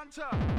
Bunter.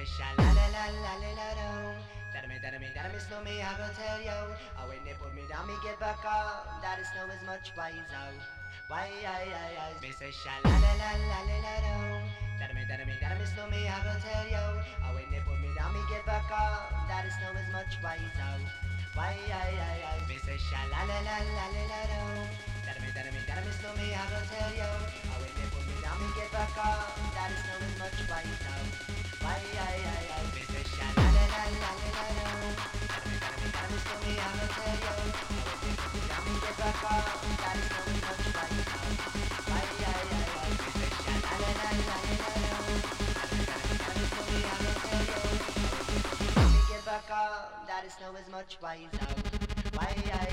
I. Me sha la la la la la la do. That me, that me, that me snow me, I go tell you. Oh, when they put me down, me get back up. That is snow is much wiser. Why, I, I, I. Me say sha la la la la la la do. That me, that me, that me snow me, I go tell you. Oh, when they put me down, me get back up. That is snow is much wiser. Why, I, I, I. Me say sha la la la la la la I. Oh, down. That I, I, I. Me. That me, that me, that me I go tell you. Oh, when they put me down, me get back up. That is snow is much wiser. That is snow is much wiser. Why, I.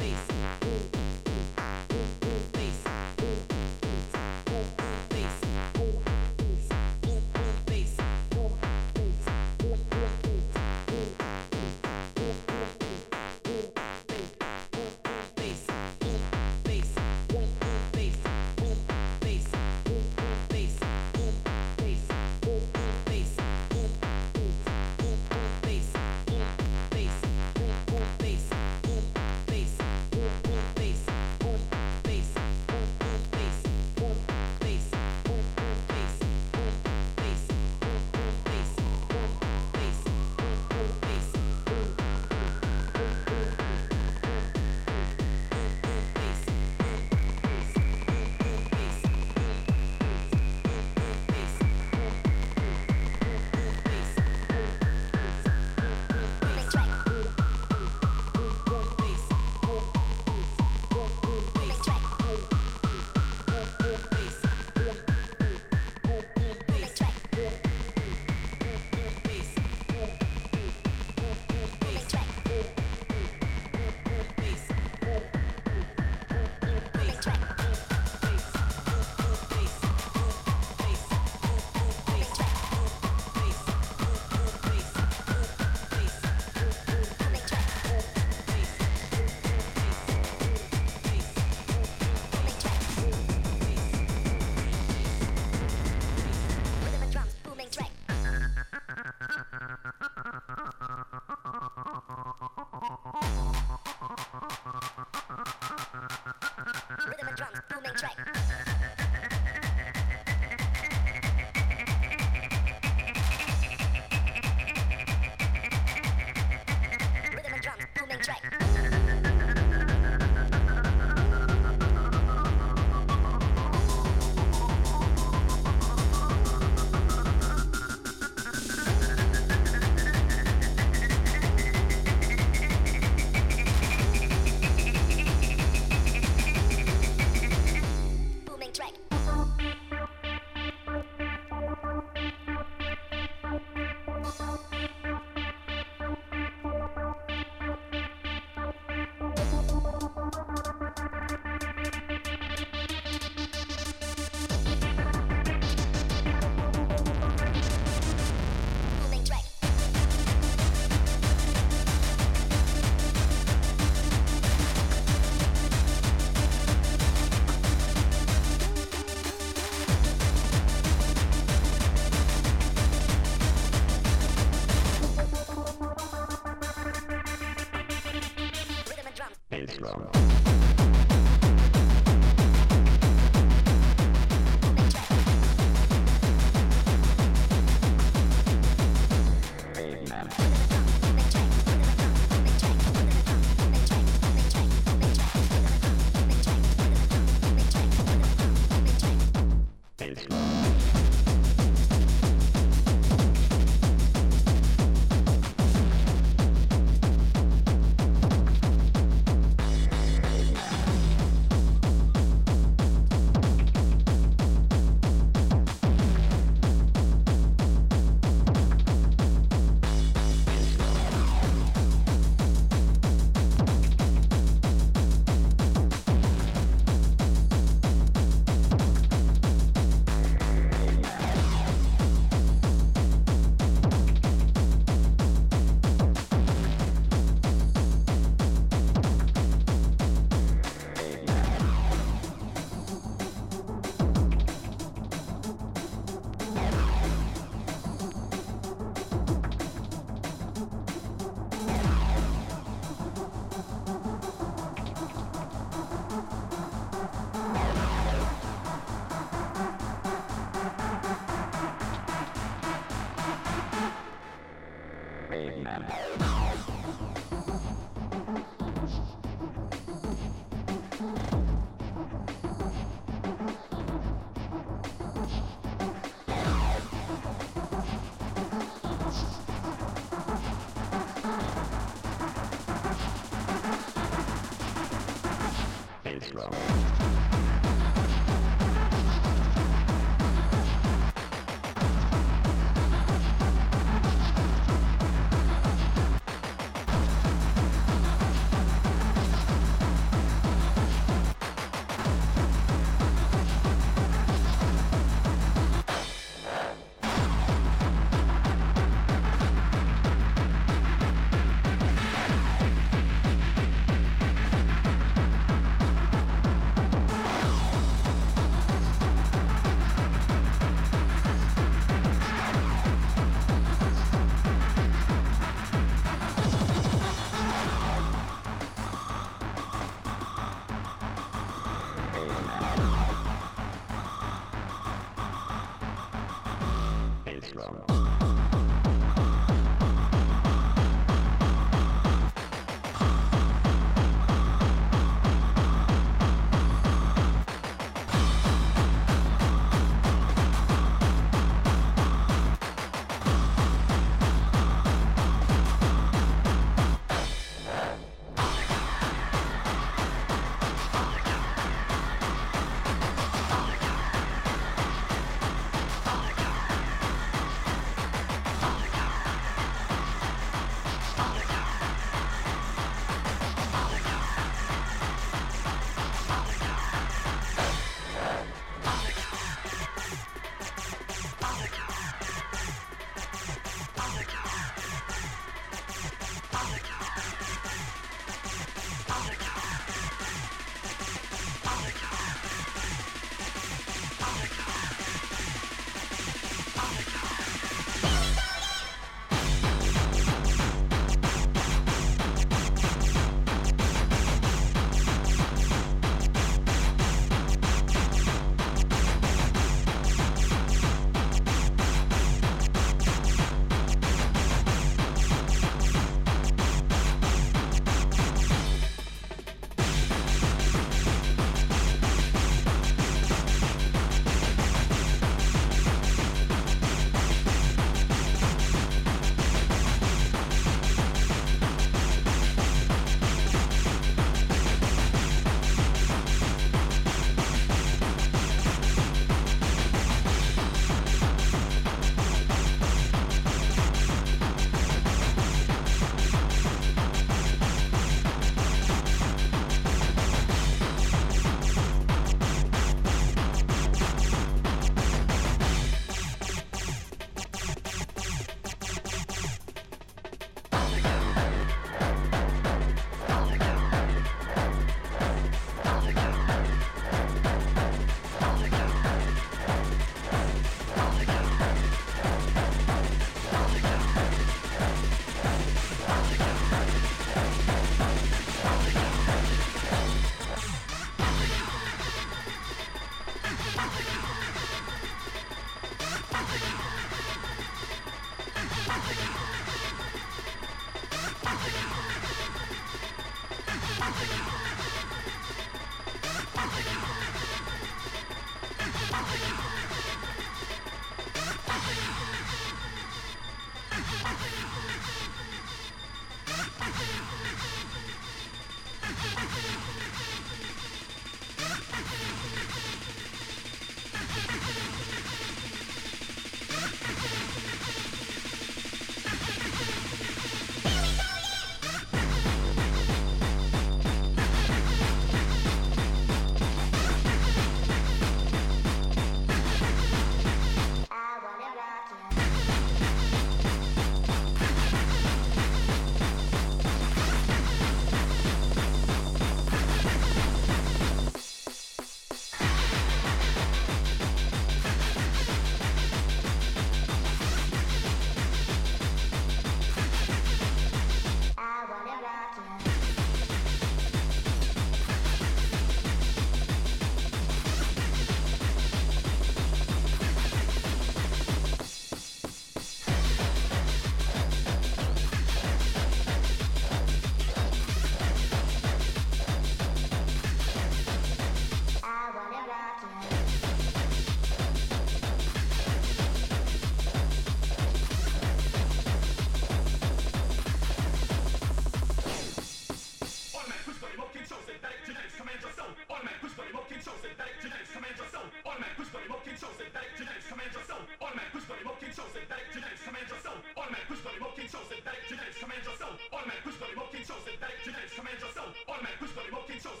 automatic push button, remote control, synthetic genetics, command your soul. Automatic push button, remote control, synthetic genetics, command your soul. Automatic push button, remote control, synthetic genetics, command your soul. Automatic push button, remote control, synthetic genetics, command your soul. Automatic push button, remote control,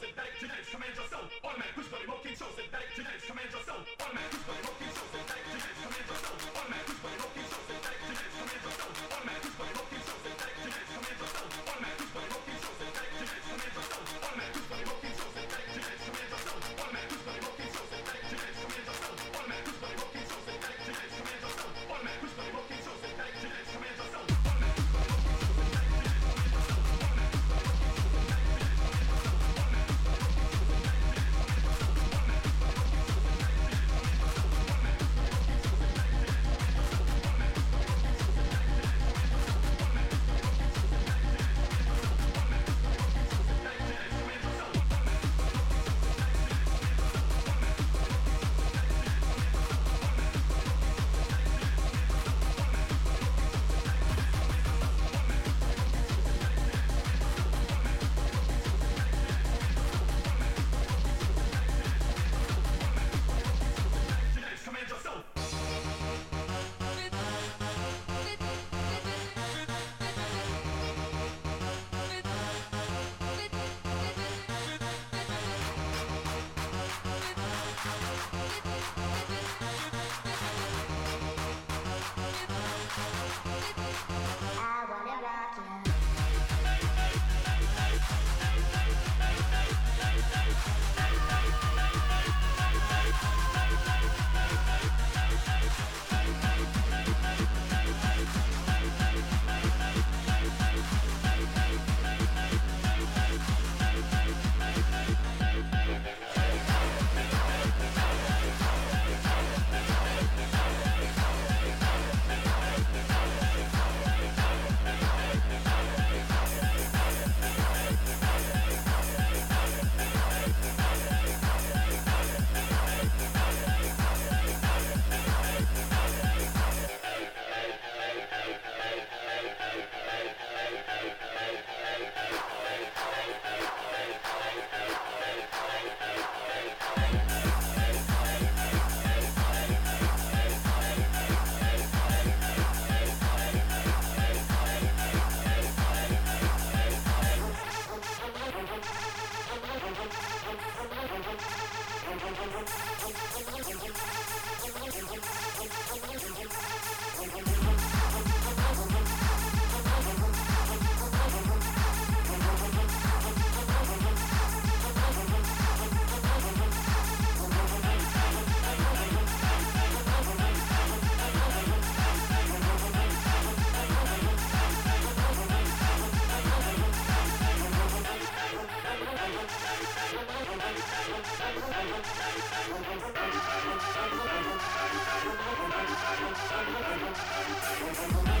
Bye.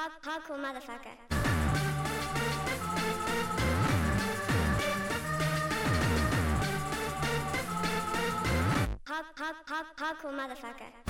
Rock, rock, motherfucker. Rock, rock, rock, motherfucker.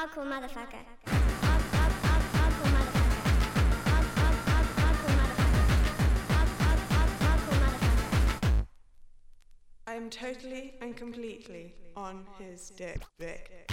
hardcore motherfucker. I am totally and completely on his dick. dick.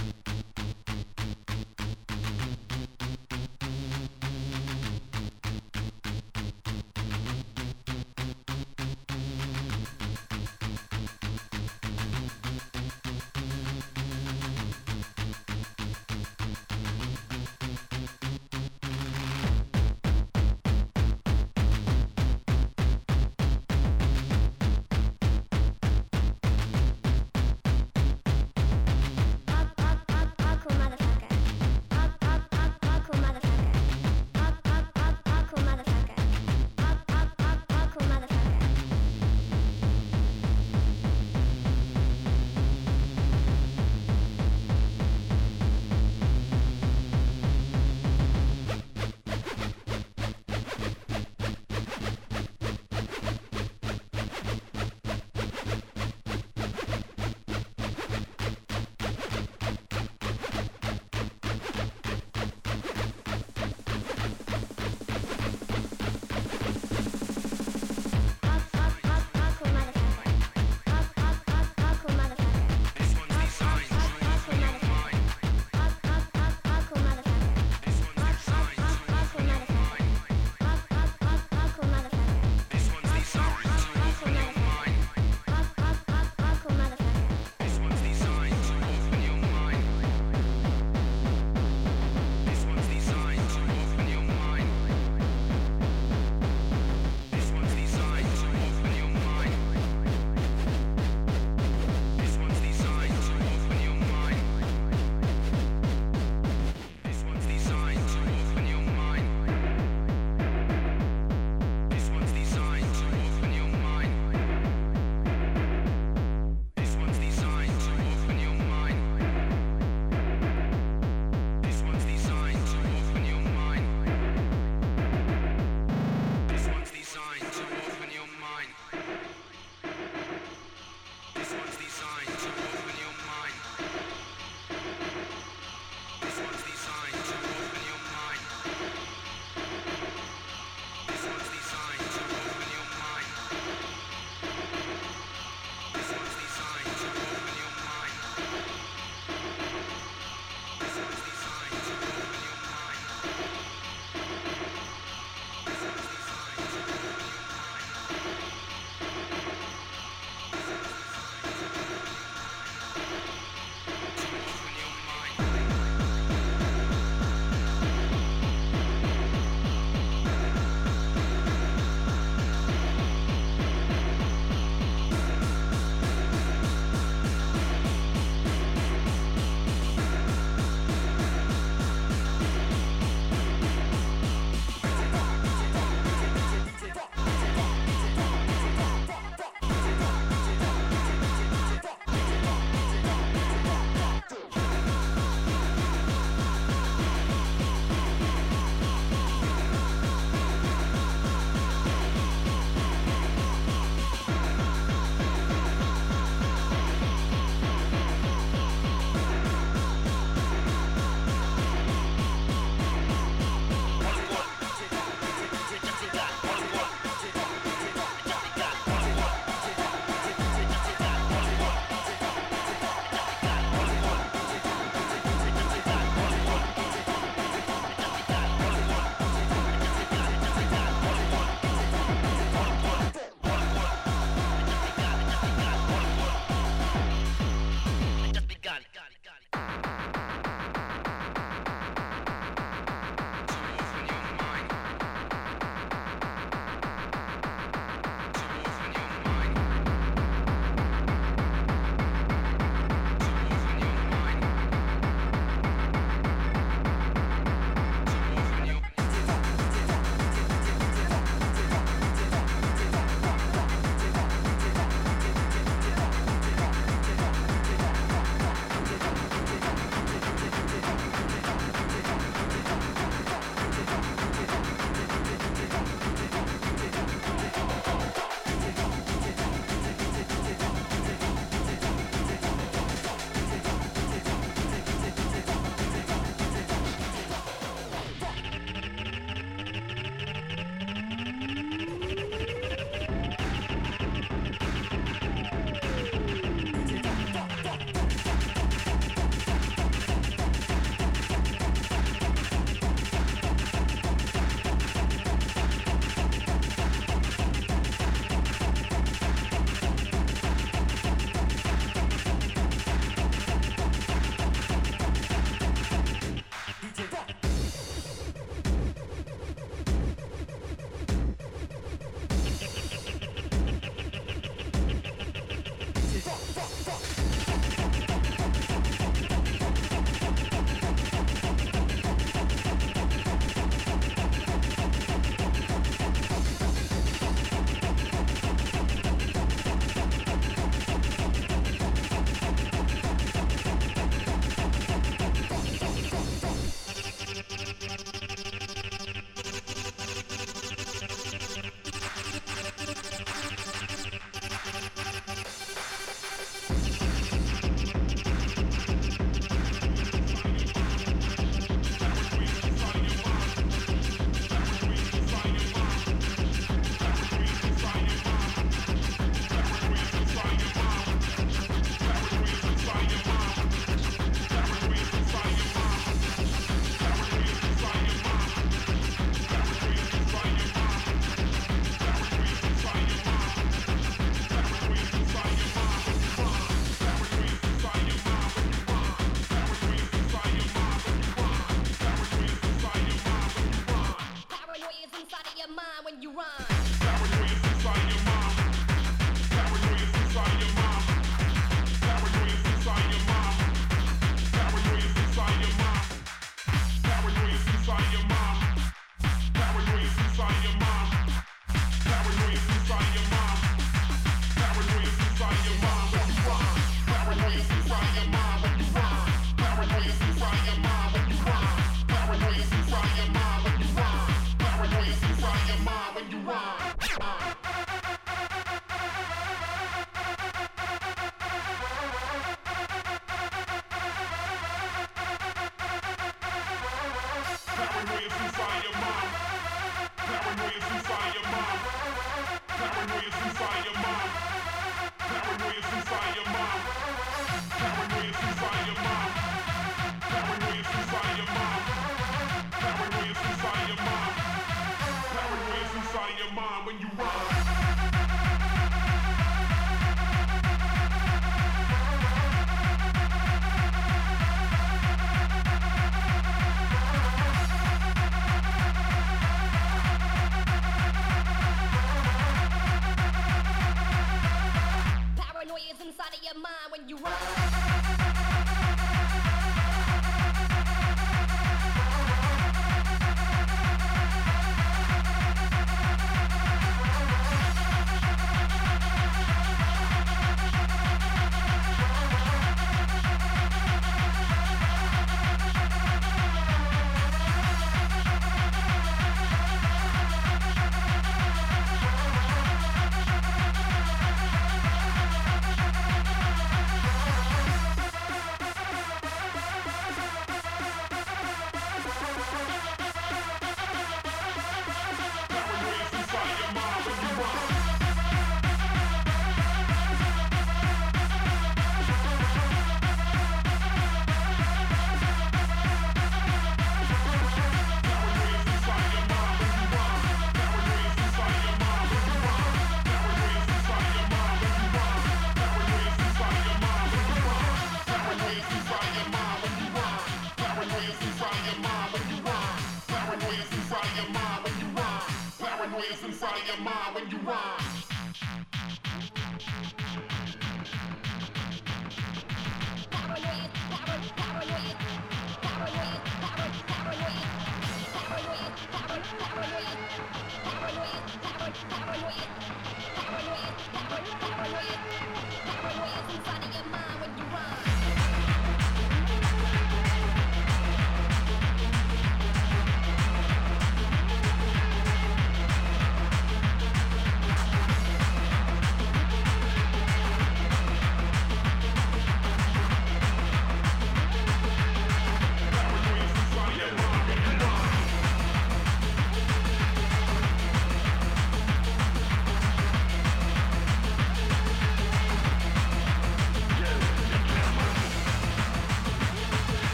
Paranoia's inside your mind when you rhyme.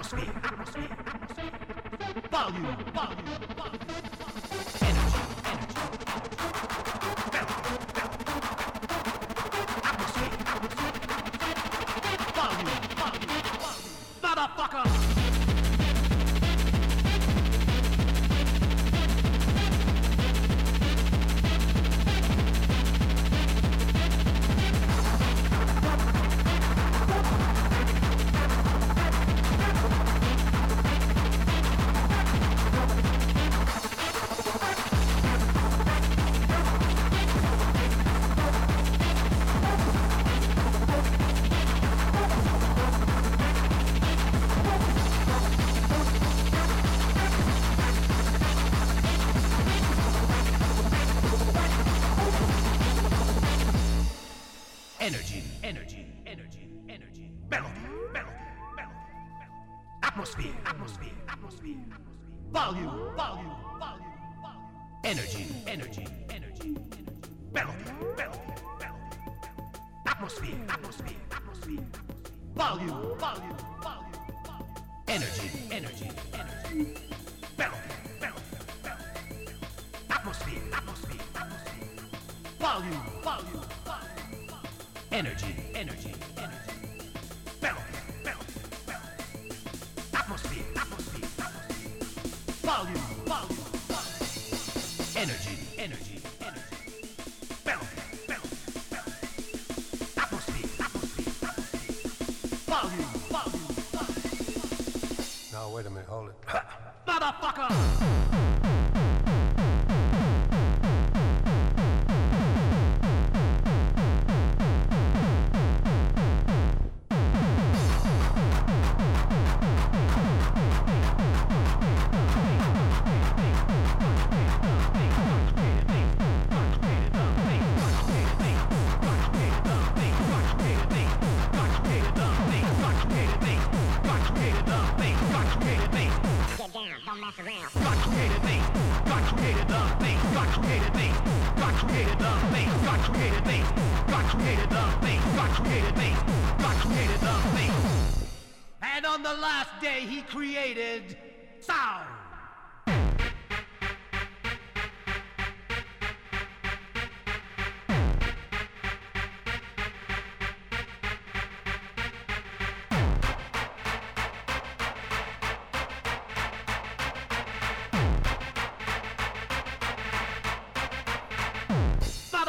Atmosphere, atmosphere, atmosphere, volume, volume, volume, volume,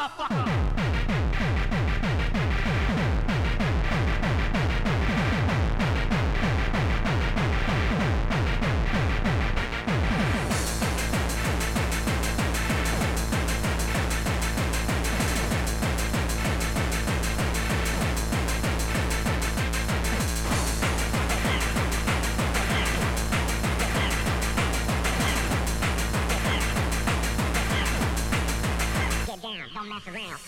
Motherfucker! All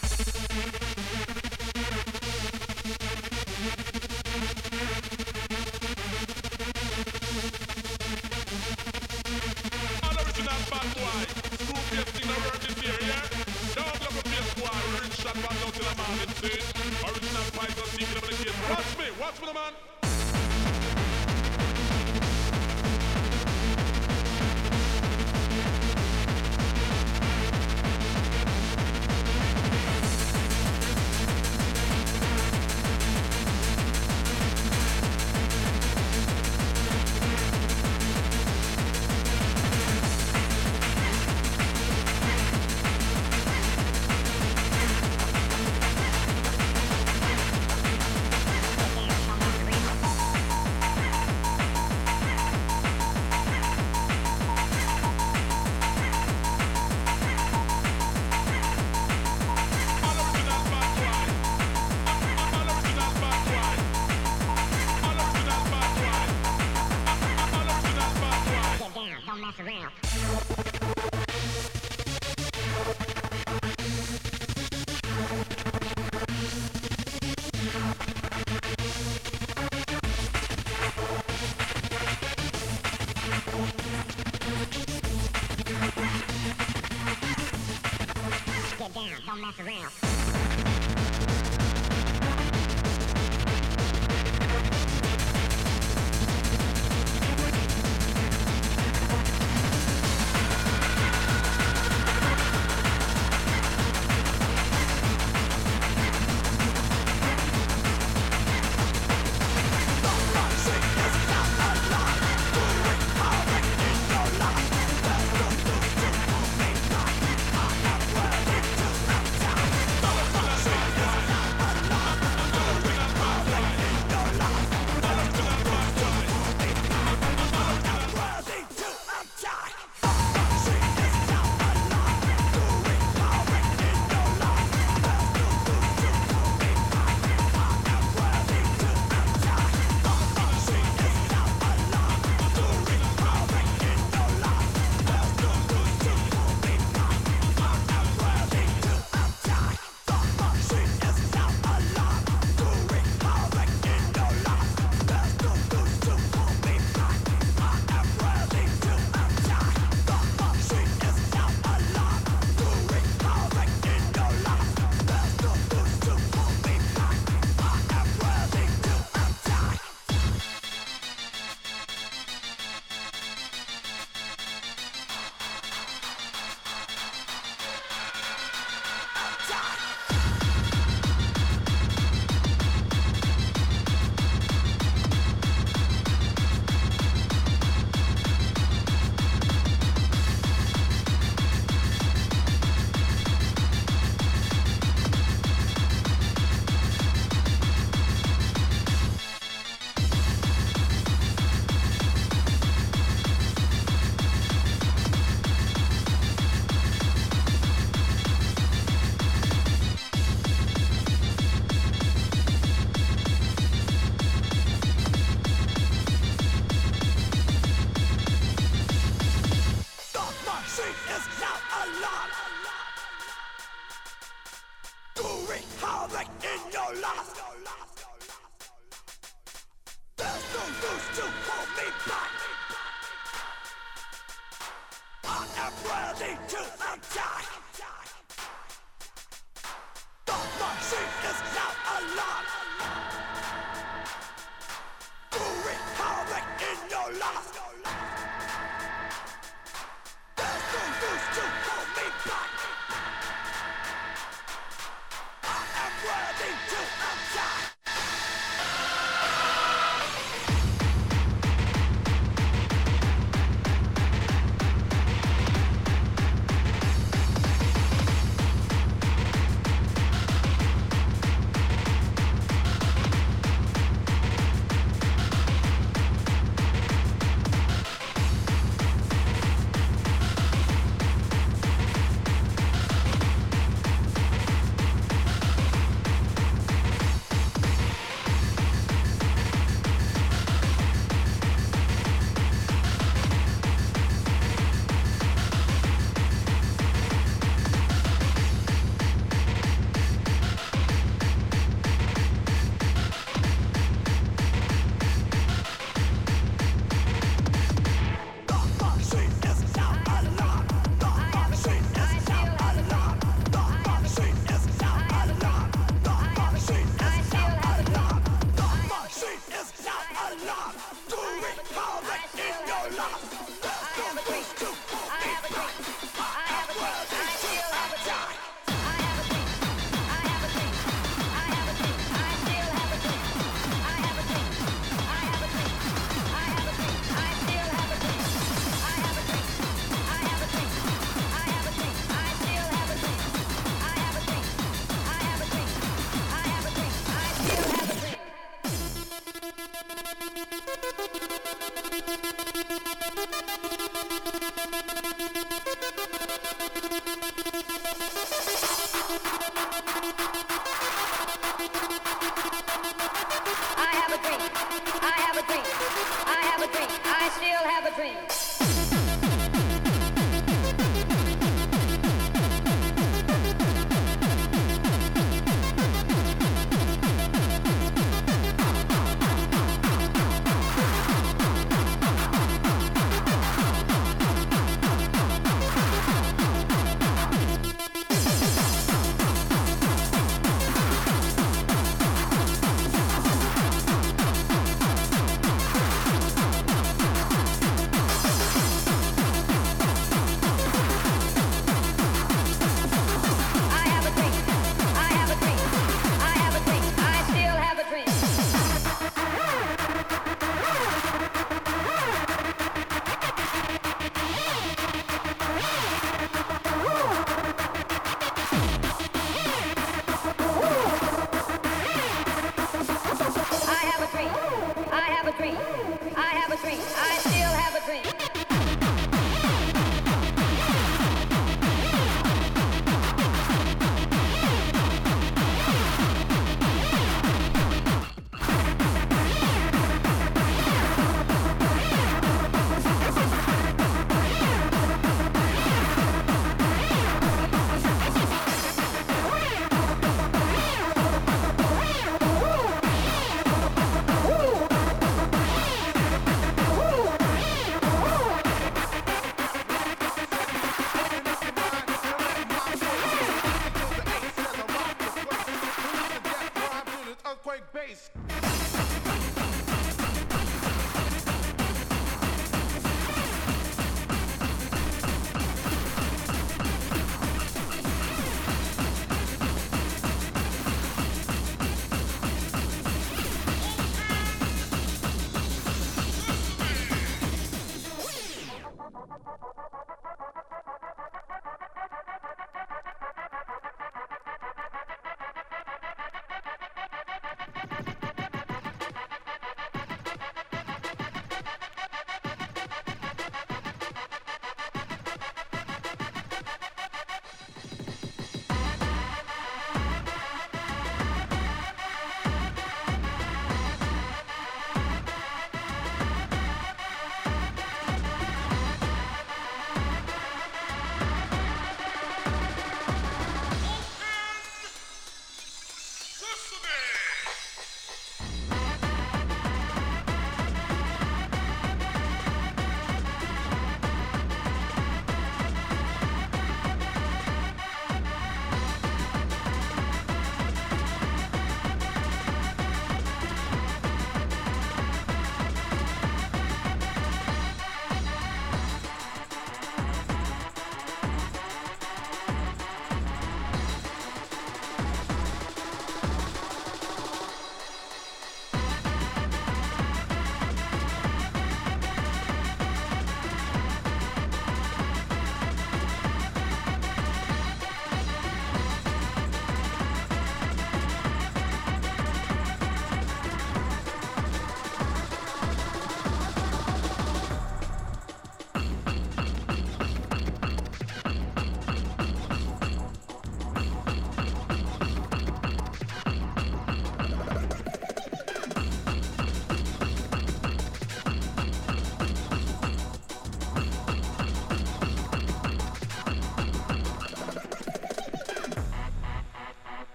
don't mess around.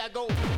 I go.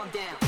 On down.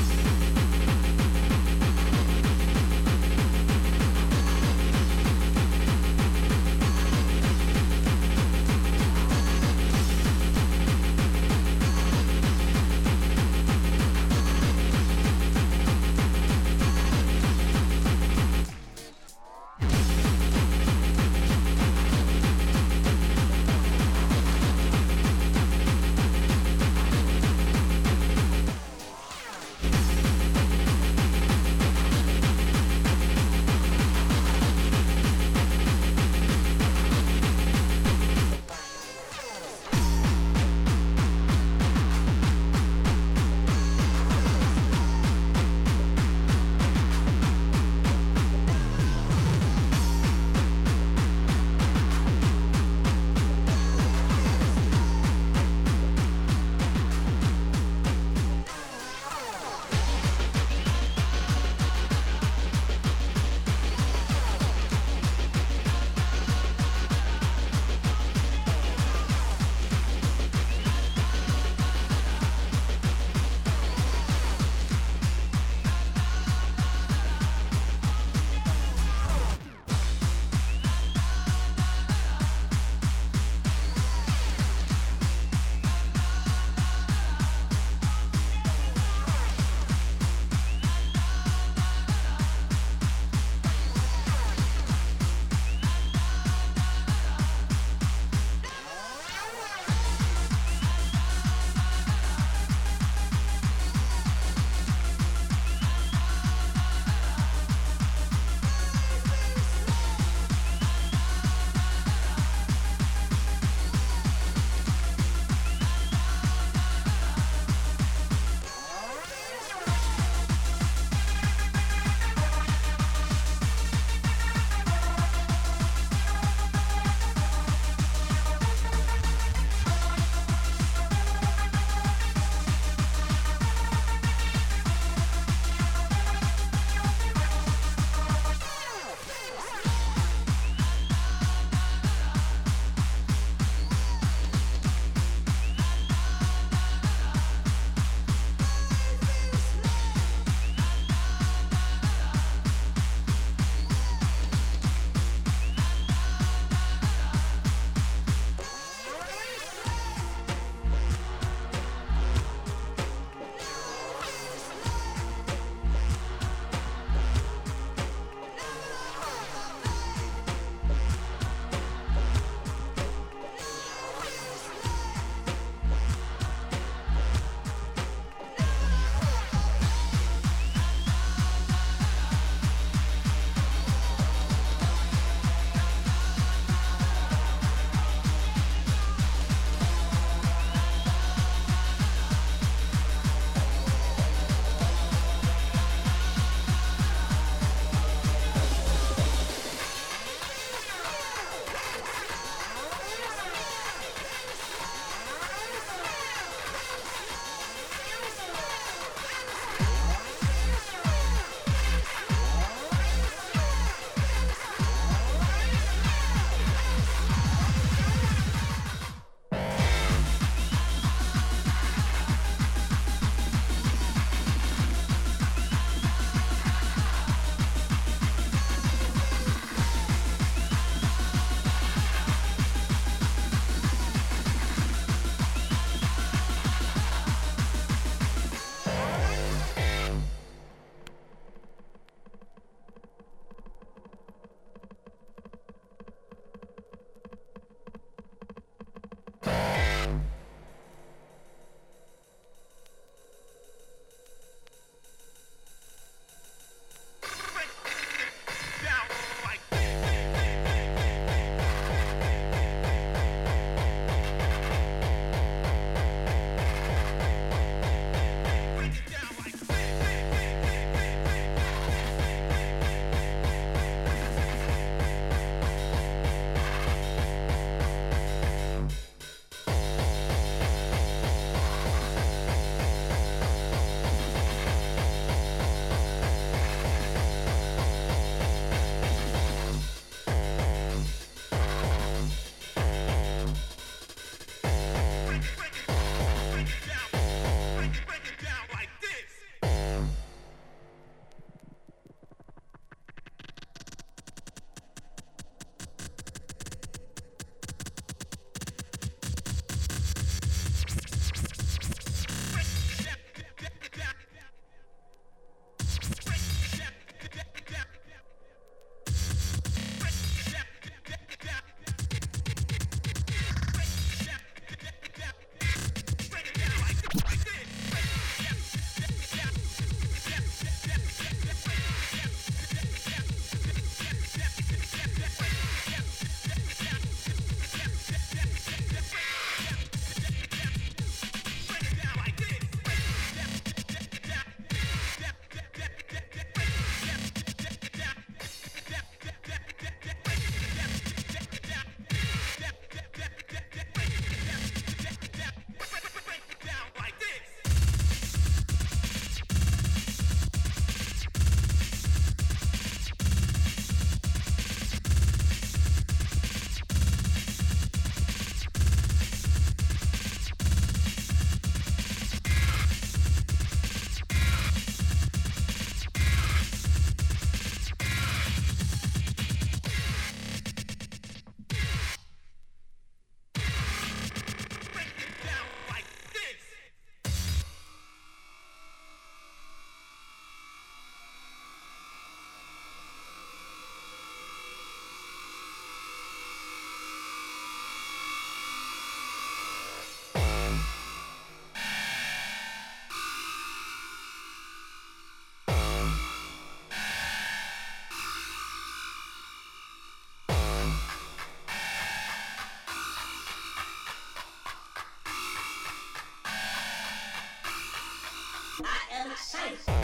Het is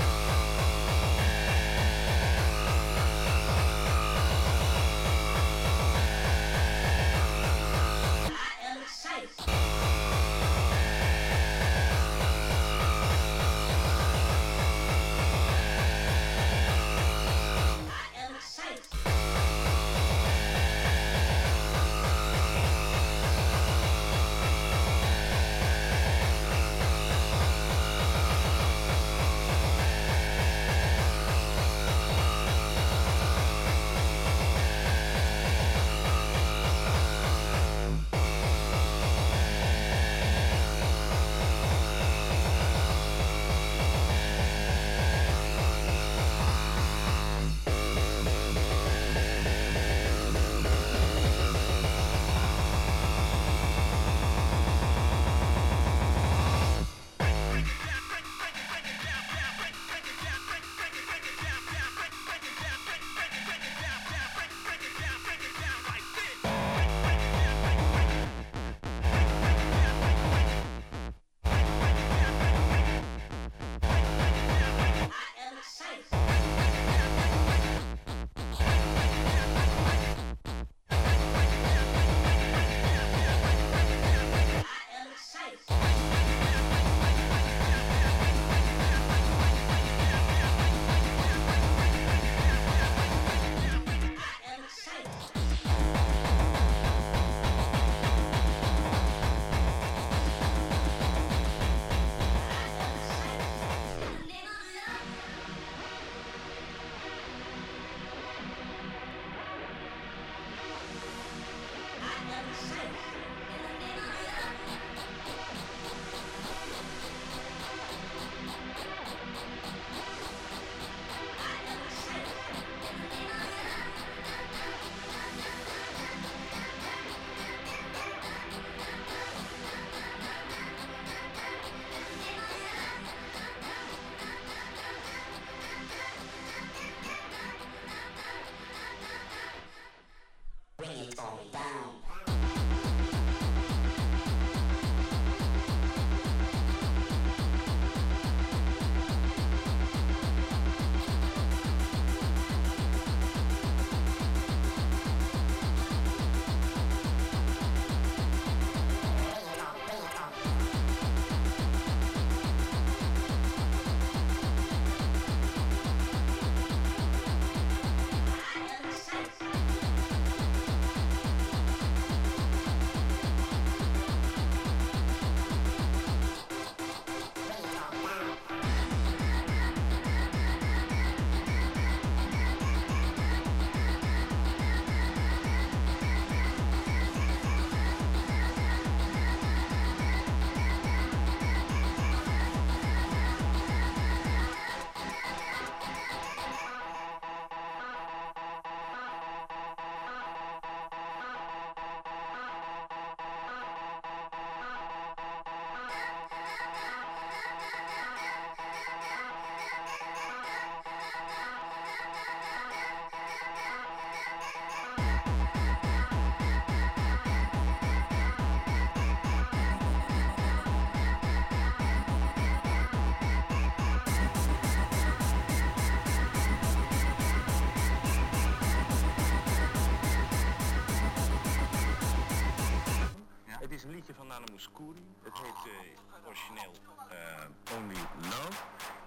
een liedje van Nana Mouskouri. Het heet eh, origineel eh, Only Love.